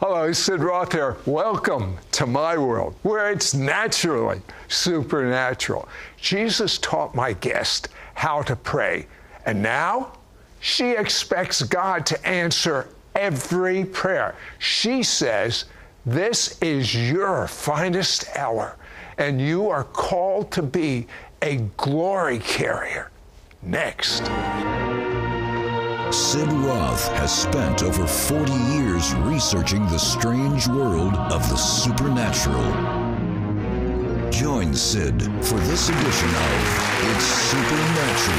Hello, Sid Roth here. Welcome to my world, where it's naturally supernatural. Jesus taught my guest how to pray, and now she expects God to answer every prayer. She says, This is your finest hour, and you are called to be a glory carrier. Next. Sid Roth has spent over 40 years researching the strange world of the supernatural. Join Sid for this edition of It's Supernatural.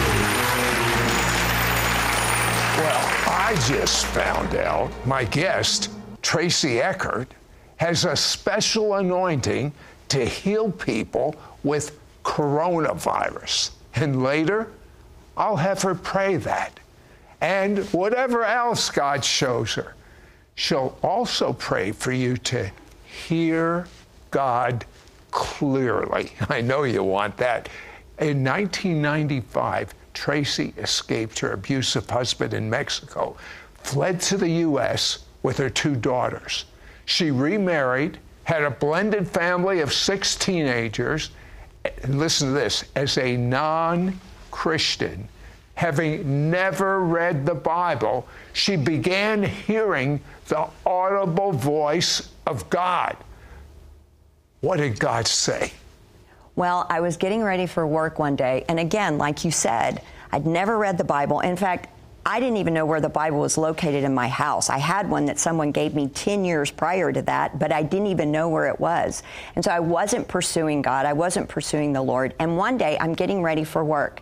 Well, I just found out my guest, Tracy Eckert, has a special anointing to heal people with coronavirus. And later, I'll have her pray that and whatever else God shows her. She'll also pray for you to hear God clearly. I know you want that. In 1995, Tracy escaped her abusive husband in Mexico, fled to the U.S. with her two daughters. She remarried, had a blended family of six teenagers, and listen to this as a non Christian having never read the Bible, she began hearing the audible voice of God. What did God say? Well, I was getting ready for work one day, and again, like you said, I'd never read the Bible. In fact, I didn't even know where the Bible was located in my house. I had one that someone gave me 10 years prior to that, but I didn't even know where it was. And so I wasn't pursuing God. I wasn't pursuing the Lord. And one day I'm getting ready for work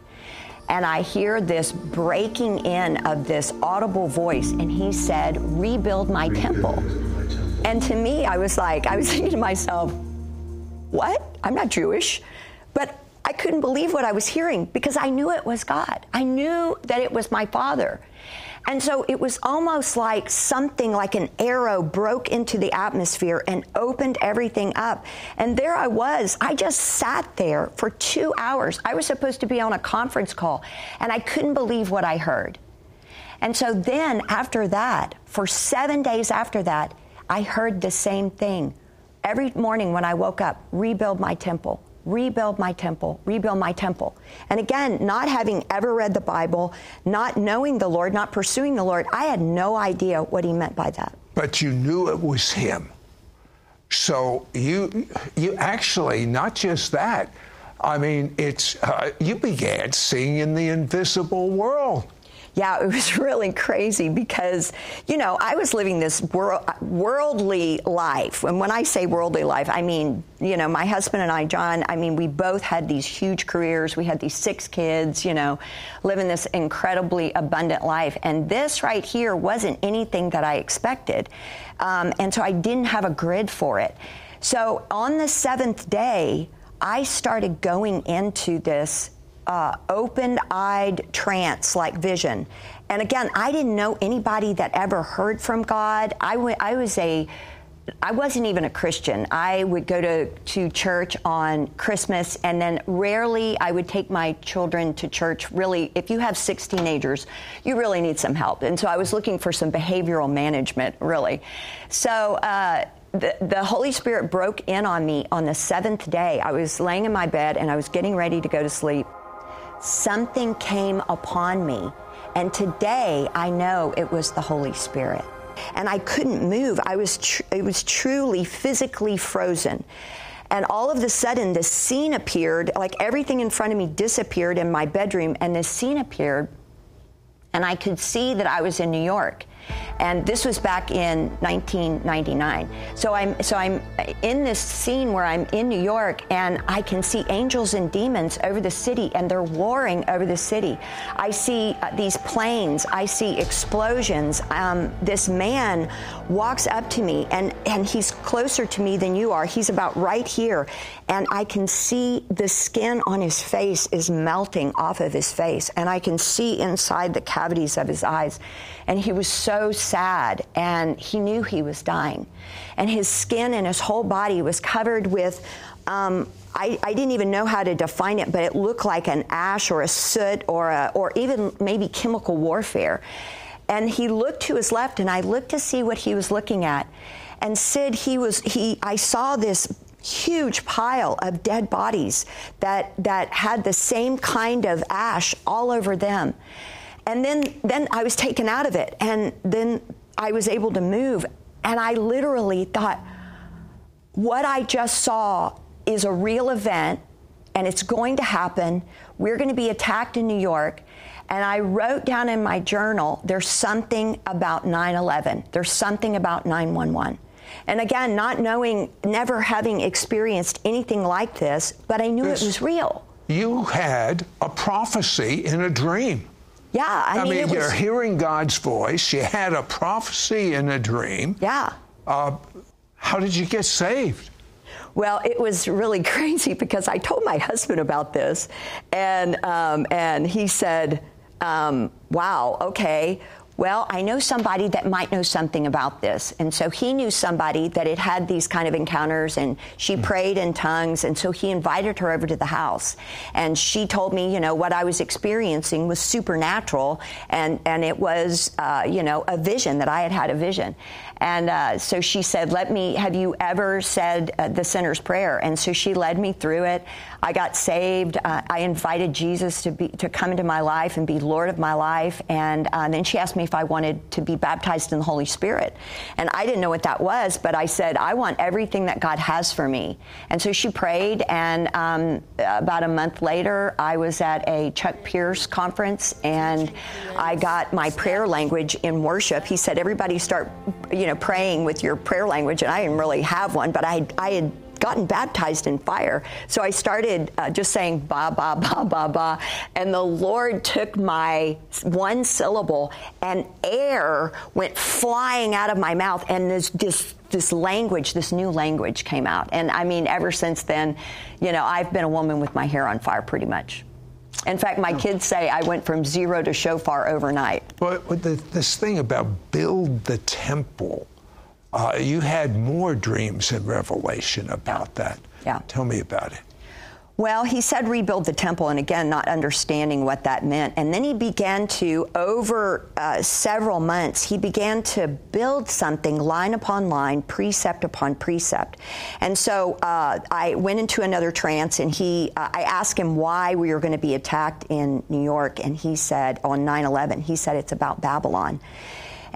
and I hear this breaking in of this audible voice, and he said, Rebuild my temple. And to me, I was like, I was thinking to myself, What? I'm not Jewish. But I couldn't believe what I was hearing because I knew it was God. I knew that it was my Father. And so it was almost like something like an arrow broke into the atmosphere and opened everything up. And there I was. I just sat there for two hours. I was supposed to be on a conference call, and I couldn't believe what I heard. And so then, after that, for seven days after that, I heard the same thing. Every morning when I woke up, rebuild my temple, rebuild my temple, rebuild my temple. And again, not having ever read the Bible, not knowing the Lord, not pursuing the Lord, I had no idea what he meant by that. But you knew it was him. So you you actually not just that. I mean, it's uh, you began seeing in the invisible world yeah, it was really crazy because, you know, I was living this wor- worldly life. And when I say worldly life, I mean, you know, my husband and I, John, I mean, we both had these huge careers. We had these six kids, you know, living this incredibly abundant life. And this right here wasn't anything that I expected. Um, and so I didn't have a grid for it. So on the seventh day, I started going into this uh, open eyed trance like vision. And again, I didn't know anybody that ever heard from God. I, w- I was a I wasn't even a Christian. I would go to, to church on Christmas, and then rarely I would take my children to church. Really, if you have six teenagers, you really need some help. And so I was looking for some behavioral management, really. So, uh, the, the Holy Spirit broke in on me on the seventh day. I was laying in my bed and I was getting ready to go to sleep something came upon me. And today I know it was the Holy Spirit. And I couldn't move. I was tr- it was truly physically frozen. And all of a sudden, this scene appeared, like everything in front of me disappeared in my bedroom, and this scene appeared, and I could see that I was in New York. And this was back in 1999. So I'm so I'm in this scene where I'm in New York and I can see angels and demons over the city and they're warring over the city. I see uh, these planes, I see explosions. Um, this man walks up to me and and he's closer to me than you are. He's about right here and I can see the skin on his face is melting off of his face and I can see inside the cavities of his eyes. And he was so sad and he knew he was dying. And his skin and his whole body was covered with, um, I, I, didn't even know how to define it, but it looked like an ash or a soot or, a, or even maybe chemical warfare. And he looked to his left, and I looked to see what he was looking at. And Sid, he was, he, I saw this huge pile of dead bodies that, that had the same kind of ash all over them. And then, then I was taken out of it, and then I was able to move. And I literally thought, what I just saw is a real event, and it's going to happen. We're going to be attacked in New York. And I wrote down in my journal, there's something about 9 11, there's something about 911. And again, not knowing, never having experienced anything like this, but I knew it was real. You had a prophecy in a dream. Yeah, I, I mean, mean, was, you're hearing God's voice. You had a prophecy in a dream. Yeah. Uh, how did you get saved? Well, it was really crazy because I told my husband about this, and um, and he said, um, "Wow, okay." Well, I know somebody that might know something about this. And so he knew somebody that had had these kind of encounters and she mm. prayed in tongues. And so he invited her over to the house. And she told me, you know, what I was experiencing was supernatural. And, and it was, uh, you know, a vision that I had had a vision. And uh, so she said, Let me, have you ever said uh, the sinner's prayer? And so she led me through it. I got saved. Uh, I invited Jesus to, be, to come into my life and be Lord of my life. And uh, then she asked me if I wanted to be baptized in the Holy Spirit. And I didn't know what that was, but I said, I want everything that God has for me. And so she prayed. And um, about a month later, I was at a Chuck Pierce conference and I got my prayer language in worship. He said, Everybody start, you know, praying with your prayer language, and I didn't really have one, but I, I had gotten baptized in fire. So I started uh, just saying ba, ba, ba, ba, ba. And the Lord took my one syllable and air went flying out of my mouth. And this, this, this language, this new language came out. And I mean, ever since then, you know, I've been a woman with my hair on fire pretty much. In fact, my kids say I went from zero to shofar overnight. The, this thing about build the temple, uh, you had more dreams and revelation about that. Yeah. Tell me about it. Well, he said rebuild the temple, and again, not understanding what that meant. And then he began to, over uh, several months, he began to build something line upon line, precept upon precept. And so uh, I went into another trance, and he, uh, I asked him why we were going to be attacked in New York, and he said, on 9 11, he said it's about Babylon.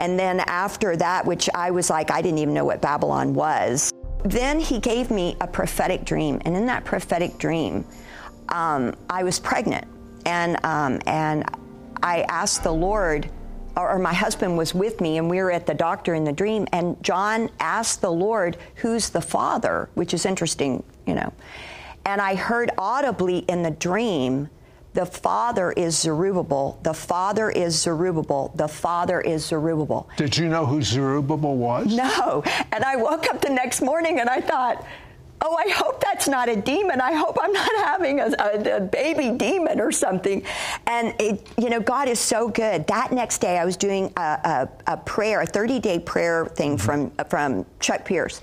And then after that, which I was like, I didn't even know what Babylon was. Then he gave me a prophetic dream, and in that prophetic dream, um, I was pregnant, and um, and I asked the Lord, or, my husband was with me, and we were at the doctor in the dream, and John asked the Lord, "Who's the father?" Which is interesting, you know. And I heard audibly in the dream the Father is Zerubbabel. The Father is Zerubbabel. The Father is Zerubbabel. Did you know who Zerubbabel was? No. And I woke up the next morning and I thought, oh, I hope that's not a demon. I hope I'm not having a, a, a, baby demon or something. And, it, you know, God is so good. That next day, I was doing a, a prayer, a 30 day prayer thing mm-hmm. from, from Chuck Pierce.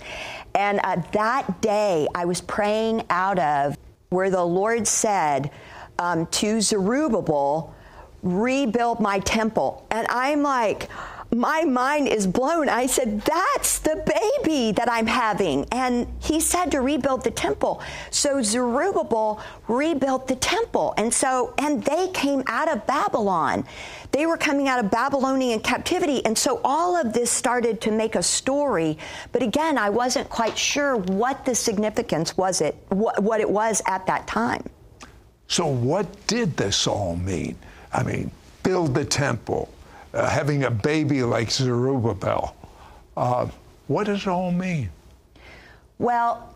And uh, that day, I was praying out of where the Lord said, um, to Zerubbabel, rebuild my temple. And I'm like, my mind is blown. I said, That's the baby that I'm having. And he said to rebuild the temple. So Zerubbabel rebuilt the temple. And so, and they came out of Babylon. They were coming out of Babylonian captivity. And so all of this started to make a story. But again, I wasn't quite sure what the significance was it, what, what it was at that time. So, what did this all mean? I mean, build the temple, uh, having a baby like Zerubbabel. Uh, what does it all mean? Well,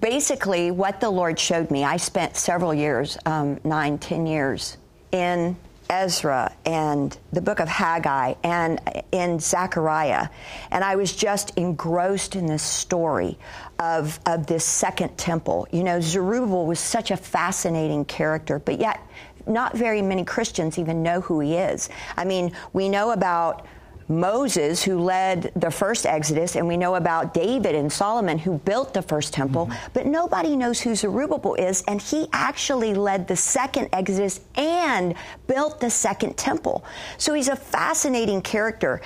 basically, what the Lord showed me, I spent several years, um, nine, ten years, in Ezra and the book of Haggai and in Zechariah. And I was just engrossed in this story of, of this second temple. You know, Zerubbabel was such a fascinating character, but yet not very many Christians even know who he is. I mean, we know about Moses, who led the first Exodus, and we know about David and Solomon, who built the first temple, mm-hmm. but nobody knows who Zerubbabel is, and he actually led the second Exodus and built the second temple. So he's a fascinating character,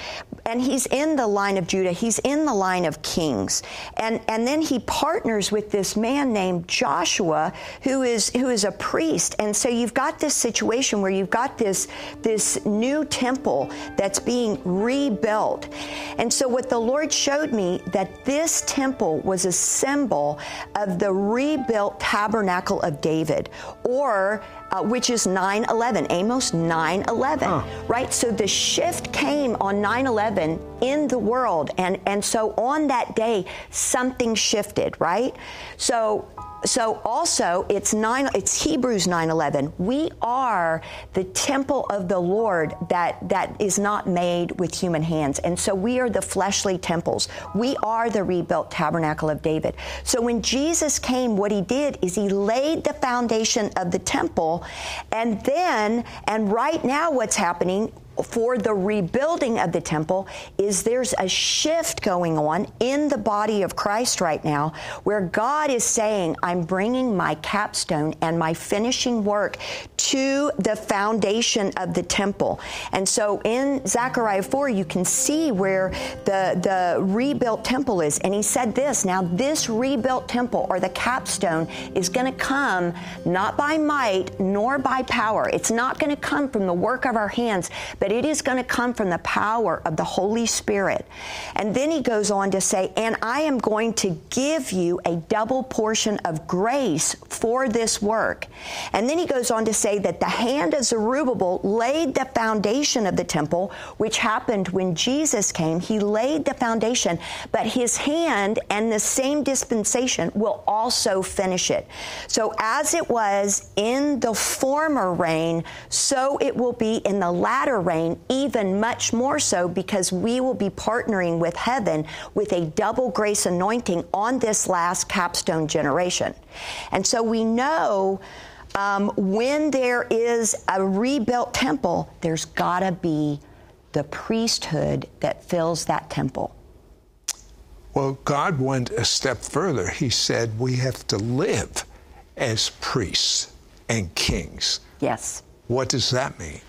and he's in the line of Judah, he's in the line of kings. And, and then he partners with this man named Joshua, who is, who is a priest. And so you've got this situation where you've got this, this new temple that's being rebuilt. And so what the Lord showed me that this temple was a symbol of the rebuilt tabernacle of David, or uh, which is 9 11, Amos 9 11, huh. right? So the shift came on 9 11 in the world. And, and so on that day, something shifted, right? So so also it's nine it's Hebrews 9:11. We are the temple of the Lord that that is not made with human hands. And so we are the fleshly temples. We are the rebuilt tabernacle of David. So when Jesus came what he did is he laid the foundation of the temple and then and right now what's happening for the rebuilding of the temple is there's a shift going on in the body of Christ right now where God is saying, I'm bringing my capstone and my finishing work to the foundation of the temple. And so in Zechariah 4, you can see where the, the rebuilt temple is. And he said this now, this rebuilt temple or the capstone is going to come not by might nor by power. It's not going to come from the work of our hands, but but it is going to come from the power of the Holy Spirit. And then he goes on to say, And I am going to give you a double portion of grace for this work. And then he goes on to say that the hand of Zerubbabel laid the foundation of the temple, which happened when Jesus came. He laid the foundation, but his hand and the same dispensation will also finish it. So as it was in the former reign, so it will be in the latter reign even much more so because we will be partnering with heaven with a double grace anointing on this last capstone generation. And so we know um, when there is a rebuilt temple, there's got to be the priesthood that fills that temple. Well, God went a step further. He said we have to live as priests and kings. Yes. What does that mean?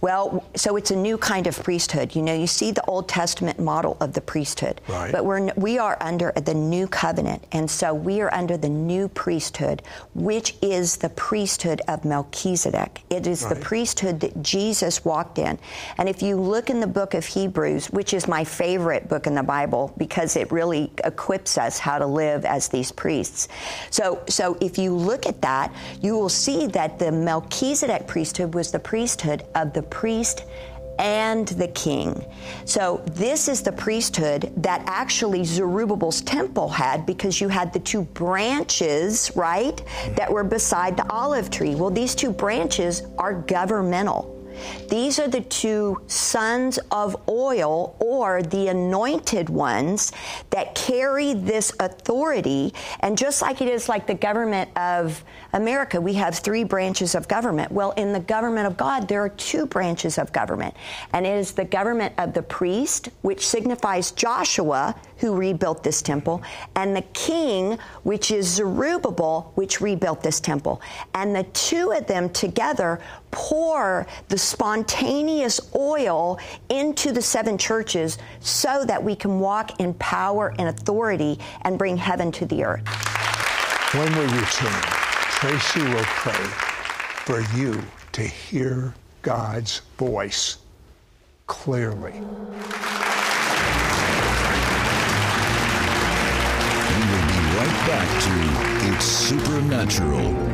Well, so it's a new kind of priesthood. You know, you see the Old Testament model of the priesthood, right. but we're we are under the new covenant, and so we are under the new priesthood, which is the priesthood of Melchizedek. It is right. the priesthood that Jesus walked in. And if you look in the book of Hebrews, which is my favorite book in the Bible because it really equips us how to live as these priests. So, so if you look at that, you will see that the Melchizedek priesthood was the priesthood of the priest and the king. So, this is the priesthood that actually Zerubbabel's temple had because you had the two branches, right, that were beside the olive tree. Well, these two branches are governmental. These are the two sons of oil or the anointed ones that carry this authority. And just like it is like the government of America, we have three branches of government. Well, in the government of God, there are two branches of government. And it is the government of the priest, which signifies Joshua, who rebuilt this temple, and the king, which is Zerubbabel, which rebuilt this temple. And the two of them together pour the spontaneous oil into the seven churches so that we can walk in power and authority and bring heaven to the earth. When we return, Tracy will pray for you to hear God's voice clearly. Back to It's Supernatural.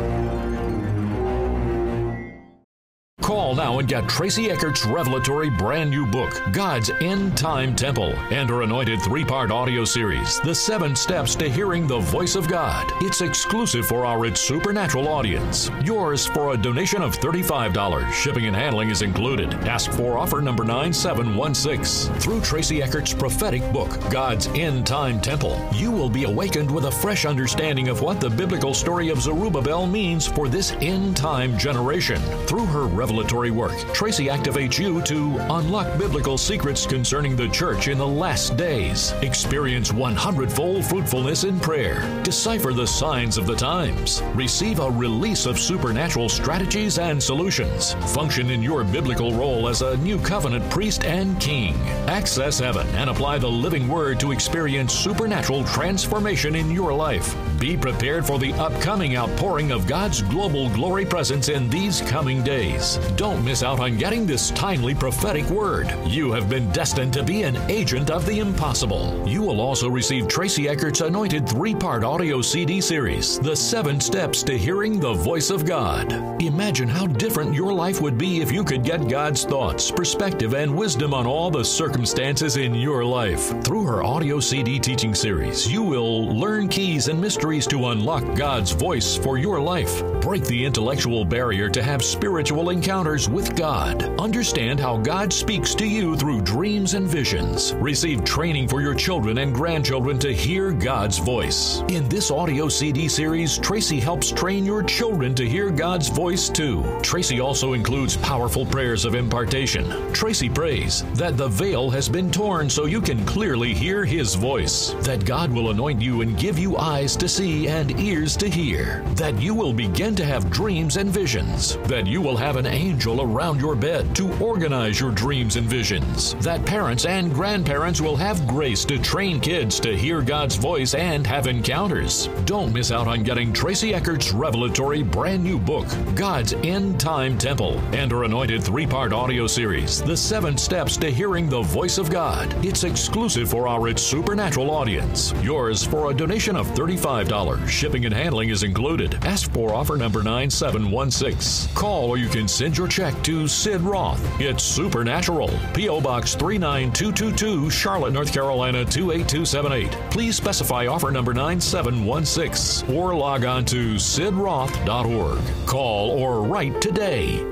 Call now and get Tracy Eckert's revelatory brand new book, God's End Time Temple, and her anointed three part audio series, The Seven Steps to Hearing the Voice of God. It's exclusive for our It's Supernatural audience. Yours for a donation of $35. Shipping and handling is included. Ask for offer number 9716. Through Tracy Eckert's prophetic book, God's End Time Temple, you will be awakened with a fresh understanding of what the biblical story of Zerubbabel means for this end time generation. Through her revelatory revelatory work, Tracy activates you to unlock biblical secrets concerning the church in the last days, experience 100 fold fruitfulness in prayer, decipher the signs of the times, receive a release of supernatural strategies and solutions, function in your biblical role as a new covenant priest and king, access heaven and apply the living word to experience supernatural transformation in your life. Be prepared for the upcoming outpouring of God's global glory presence in these coming days. Don't miss out on getting this timely prophetic word. You have been destined to be an agent of the impossible. You will also receive Tracy Eckert's anointed three part audio CD series, The Seven Steps to Hearing the Voice of God. Imagine how different your life would be if you could get God's thoughts, perspective, and wisdom on all the circumstances in your life. Through her audio CD teaching series, you will learn keys and mysteries to unlock God's voice for your life. Break the intellectual barrier to have spiritual encounters with God. Understand how God speaks to you through dreams and visions. Receive training for your children and grandchildren to hear God's voice. In this audio CD series, Tracy helps train your children to hear God's voice too. Tracy also includes powerful prayers of impartation. Tracy prays that the veil has been torn so you can clearly hear His voice, that God will anoint you and give you eyes to see and ears to hear, that you will begin to have dreams and visions, that you will have an angel around your bed to organize your dreams and visions, that parents and grandparents will have grace to train kids to hear God's voice and have encounters. Don't miss out on getting Tracy Eckert's revelatory brand new book, God's End Time Temple, and her anointed three part audio series, The Seven Steps to Hearing the Voice of God. It's exclusive for our It's Supernatural audience. Yours for a donation of $35. Shipping and handling is included. Ask for offer number 9716. Call or you can send your check to Sid Roth. It's Supernatural. P.O. Box 39222, Charlotte, North Carolina 28278. Please specify offer number 9716 or log on to sidroth.org. Call or write today.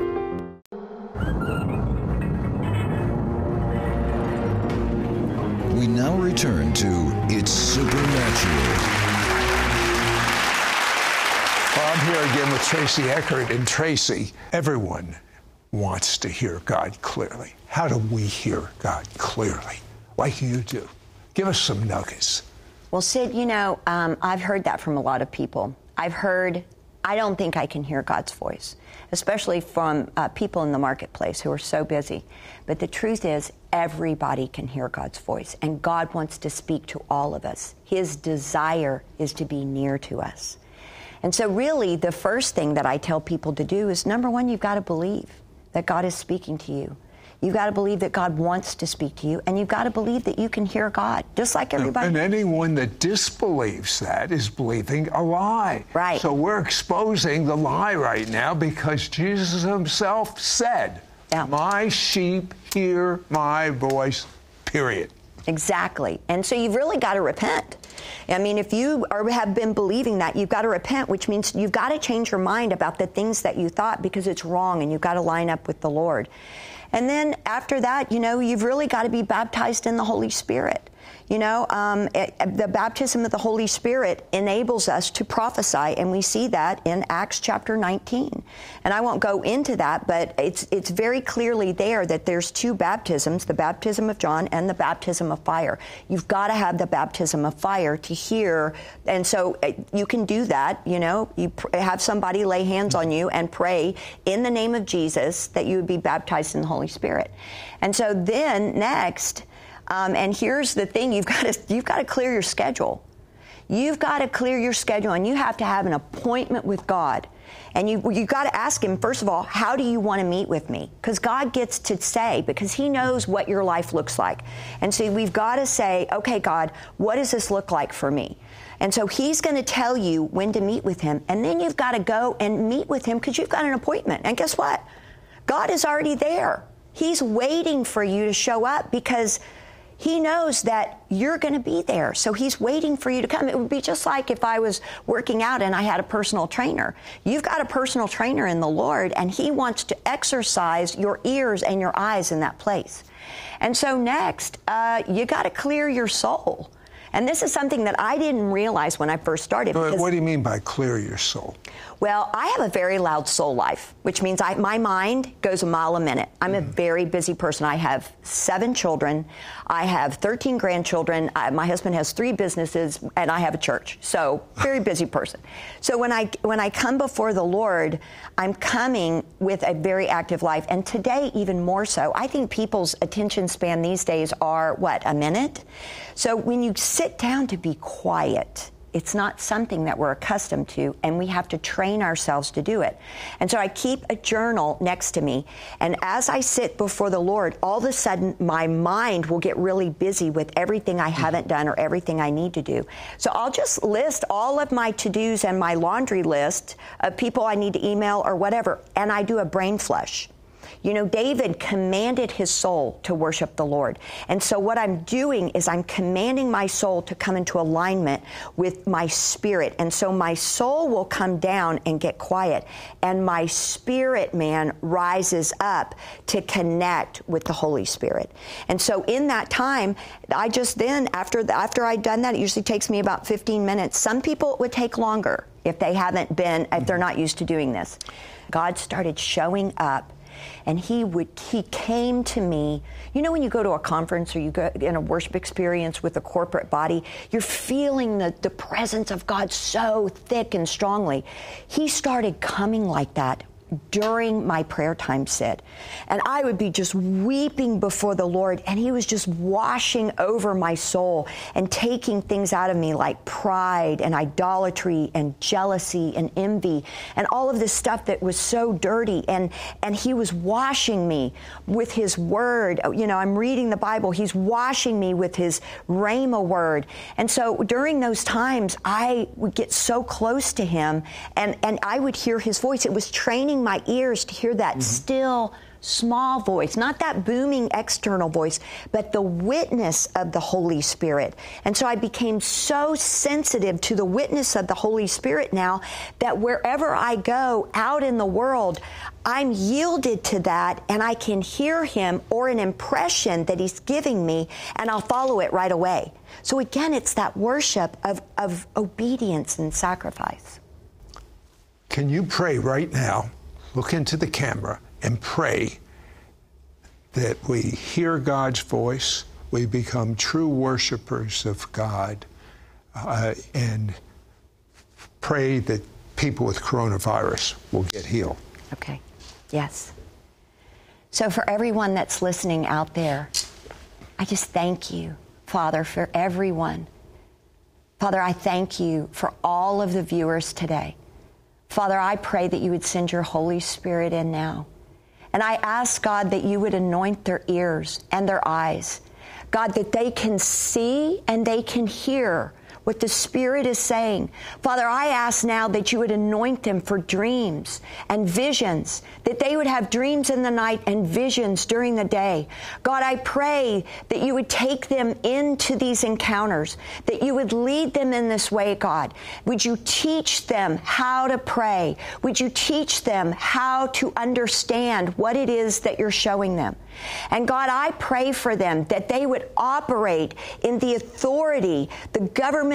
We now return to It's Supernatural. Here again with Tracy Eckert. And Tracy, everyone wants to hear God clearly. How do we hear God clearly? Like you do. Give us some nuggets. Well, Sid, you know, um, I've heard that from a lot of people. I've heard, I don't think I can hear God's voice, especially from uh, people in the marketplace who are so busy. But the truth is, everybody can hear God's voice, and God wants to speak to all of us. His desire is to be near to us. And so, really, the first thing that I tell people to do is number one, you've got to believe that God is speaking to you. You've got to believe that God wants to speak to you, and you've got to believe that you can hear God, just like everybody. And anyone that disbelieves that is believing a lie. Right. So we're exposing the lie right now because Jesus himself said, Yeah. My sheep hear my voice, period. Exactly. And so you've really got to repent. I mean, if you are, have been believing that, you've got to repent, which means you've got to change your mind about the things that you thought because it's wrong and you've got to line up with the Lord. And then after that, you know, you've really got to be baptized in the Holy Spirit. You know, um, it, the baptism of the Holy Spirit enables us to prophesy, and we see that in Acts chapter 19. And I won't go into that, but it's it's very clearly there that there's two baptisms: the baptism of John and the baptism of fire. You've got to have the baptism of fire to hear, and so uh, you can do that. You know, you pr- have somebody lay hands on you and pray in the name of Jesus that you would be baptized in the Holy Spirit. And so then next. Um, and here's the thing: you've got to you've got to clear your schedule. You've got to clear your schedule, and you have to have an appointment with God. And you you got to ask Him first of all, how do you want to meet with me? Because God gets to say because He knows what your life looks like. And so we've got to say, okay, God, what does this look like for me? And so He's going to tell you when to meet with Him, and then you've got to go and meet with Him because you've got an appointment. And guess what? God is already there. He's waiting for you to show up because he knows that you're going to be there. So he's waiting for you to come. It would be just like if I was working out and I had a personal trainer. You've got a personal trainer in the Lord, and he wants to exercise your ears and your eyes in that place. And so next, uh, you got to clear your soul. And this is something that I didn't realize when I first started. What do you mean by clear your soul? Well, I have a very loud soul life, which means I, my mind goes a mile a minute. I'm a mm-hmm. very busy person. I have seven children. I have 13 grandchildren. I, my husband has three businesses, and I have a church. So, very busy person. So when I when I come before the Lord, I'm coming with a very active life, and today even more so. I think people's attention span these days are what a minute. So when you sit down to be quiet it's not something that we're accustomed to, and we have to train ourselves to do it. And so I keep a journal next to me, and as I sit before the Lord, all of a sudden my mind will get really busy with everything I mm-hmm. haven't done or everything I need to do. So I'll just list all of my to dos and my laundry list of people I need to email or whatever, and I do a brain flush. You know, David commanded his soul to worship the Lord. And so what I'm doing is I'm commanding my soul to come into alignment with my spirit. And so my soul will come down and get quiet. And my spirit man rises up to connect with the Holy Spirit. And so in that time, I just then, after, the, after I'd done that, it usually takes me about 15 minutes. Some people it would take longer if they haven't been, if they're mm-hmm. not used to doing this. God started showing up and he would he came to me. You know when you go to a conference or you go in a worship experience with a corporate body you're feeling the, the presence of god so thick and strongly. He started coming like that during my prayer time Sid. And I would be just weeping before the Lord, and He was just washing over my soul and taking things out of me like pride and idolatry and jealousy and envy and all of this stuff that was so dirty. And, and He was washing me with His Word. Oh, you know, I'm reading the Bible, He's washing me with His Rhema Word. And so during those times, I would get so close to Him and, and I would hear His voice. It was training my ears to hear that mm-hmm. still small voice, not that booming external voice, but the witness of the Holy Spirit. And so I became so sensitive to the witness of the Holy Spirit now that wherever I go out in the world, I'm yielded to that and I can hear him or an impression that he's giving me and I'll follow it right away. So again, it's that worship of, of obedience and sacrifice. Can you pray right now? Look into the camera and pray that we hear God's voice, we become true worshipers of God, uh, and pray that people with coronavirus will get healed. Okay. Yes. So, for everyone that's listening out there, I just thank you, Father, for everyone. Father, I thank you for all of the viewers today. Father, I pray that you would send your Holy Spirit in now. And I ask, God, that you would anoint their ears and their eyes. God, that they can see and they can hear what the Spirit is saying. Father, I ask now that you would anoint them for dreams and visions, that they would have dreams in the night and visions during the day. God, I pray that you would take them into these encounters, that you would lead them in this way, God. Would you teach them how to pray? Would you teach them how to understand what it is that you're showing them? And God, I pray for them that they would operate in the authority, the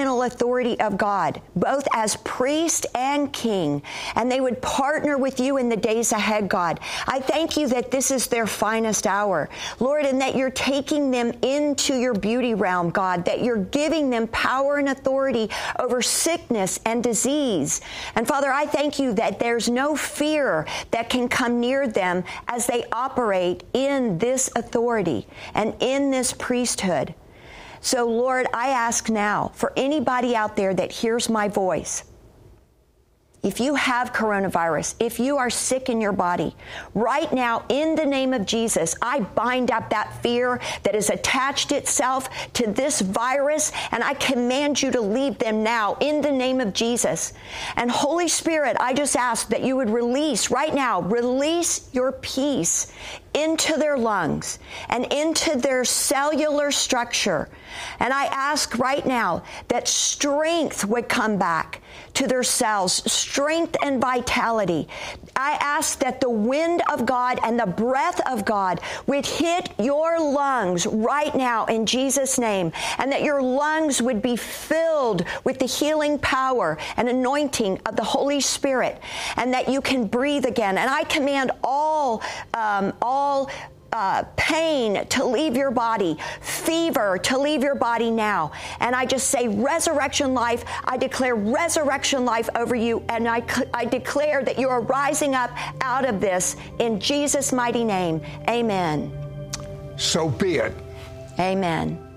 authority of God, both as priest and king, and they would partner with you in the days ahead, God. I thank you that this is their finest hour, Lord, and that you're taking them into your beauty realm, God, that you're giving them power and authority over sickness and disease. And Father, I thank you that there's no fear that can come near them as they operate in this authority and in this priesthood. So, Lord, I ask now for anybody out there that hears my voice if you have coronavirus, if you are sick in your body, right now, in the name of Jesus, I bind up that fear that has attached itself to this virus, and I command you to leave them now in the name of Jesus. And Holy Spirit, I just ask that you would release right now, release your peace into their lungs and into their cellular structure. And I ask right now that strength would come back to their cells, strength and vitality. I ask that the wind of God and the breath of God would hit your lungs right now in Jesus' name, and that your lungs would be filled with the healing power and anointing of the Holy Spirit, and that you can breathe again. And I command all, um, all uh, pain to leave your body, fever to leave your body now. And I just say resurrection life. I declare resurrection life over you. And I, I declare that you are rising up out of this in Jesus' mighty name. Amen. So be it. Amen.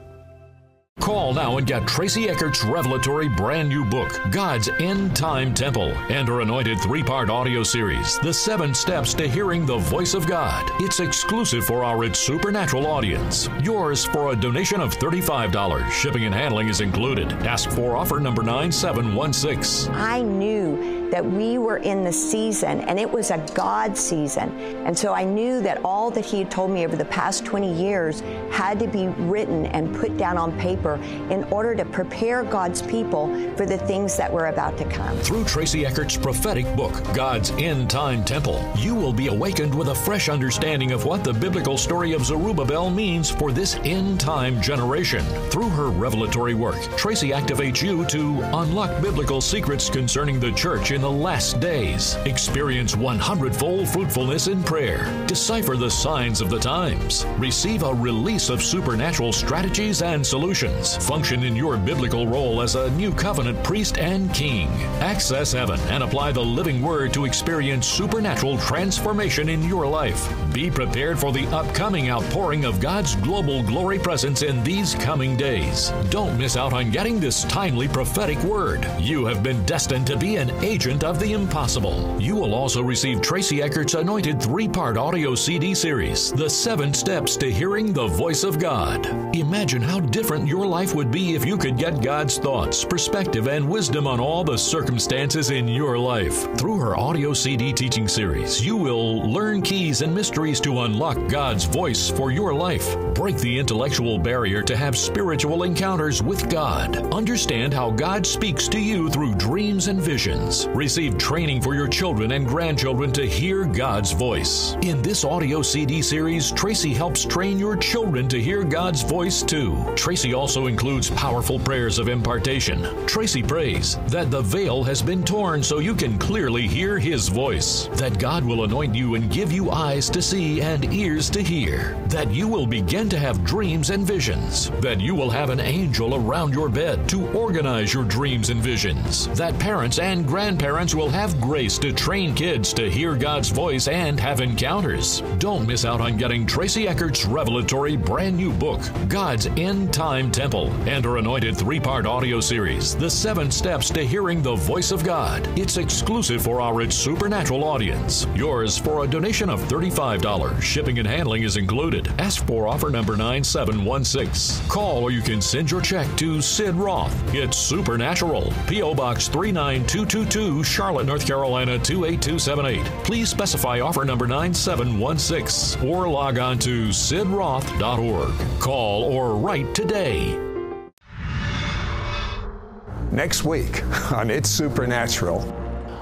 Call now and get Tracy Eckert's revelatory brand new book, God's End Time Temple, and her anointed three part audio series, The Seven Steps to Hearing the Voice of God. It's exclusive for our It's Supernatural audience. Yours for a donation of $35. Shipping and handling is included. Ask for offer number 9716. I knew that we were in the season and it was a God season. And so I knew that all that He had told me over the past 20 years had to be written and put down on paper in order to prepare God's people for the things that were about to come. Through Tracy Eckert's prophetic book, God's End Time Temple, you will be awakened with a fresh understanding of what the biblical story of Zerubbabel means for this end time generation. Through her revelatory work, Tracy activates you to unlock biblical secrets concerning the church in the last days, experience 100 fold fruitfulness in prayer, decipher the signs of the times, receive a release of supernatural strategies and solutions, function in your biblical role as a new covenant priest and king, access heaven and apply the living word to experience supernatural transformation in your life. Be prepared for the upcoming outpouring of God's global glory presence in these coming days. Don't miss out on getting this timely prophetic word. You have been destined to be an agent of the impossible. You will also receive Tracy Eckert's anointed three part audio CD series, The Seven Steps to Hearing the Voice of God. Imagine how different your life would be if you could get God's thoughts, perspective, and wisdom on all the circumstances in your life. Through her audio CD teaching series, you will learn keys and mysteries to unlock God's voice for your life, break the intellectual barrier to have spiritual encounters with God, understand how God speaks to you through dreams and visions Receive training for your children and grandchildren to hear God's voice. In this audio CD series, Tracy helps train your children to hear God's voice too. Tracy also includes powerful prayers of impartation. Tracy prays that the veil has been torn so you can clearly hear His voice, that God will anoint you and give you eyes to see and ears to hear, that you will begin to have dreams and visions, that you will have an angel around your bed to organize your dreams and visions, that parents and grandparents parents will have grace to train kids to hear God's voice and have encounters. Don't miss out on getting Tracy Eckert's revelatory brand new book, God's End Time Temple, and her anointed three part audio series, The Seven Steps to Hearing the Voice of God. It's exclusive for our It's Supernatural audience. Yours for a donation of $35. Shipping and handling is included. Ask for offer number 9716. Call or you can send your check to Sid Roth. It's Supernatural. P.O. Box 39222. Charlotte, North Carolina 28278. Please specify offer number 9716 or log on to sidroth.org. Call or write today. Next week on It's Supernatural.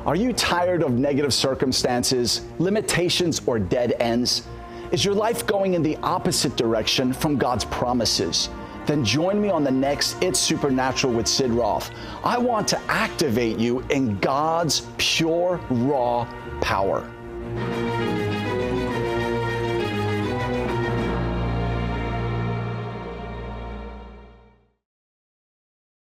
Are you tired of negative circumstances, limitations, or dead ends? Is your life going in the opposite direction from God's promises? Then join me on the next It's Supernatural with Sid Roth. I want to activate you in God's pure, raw power.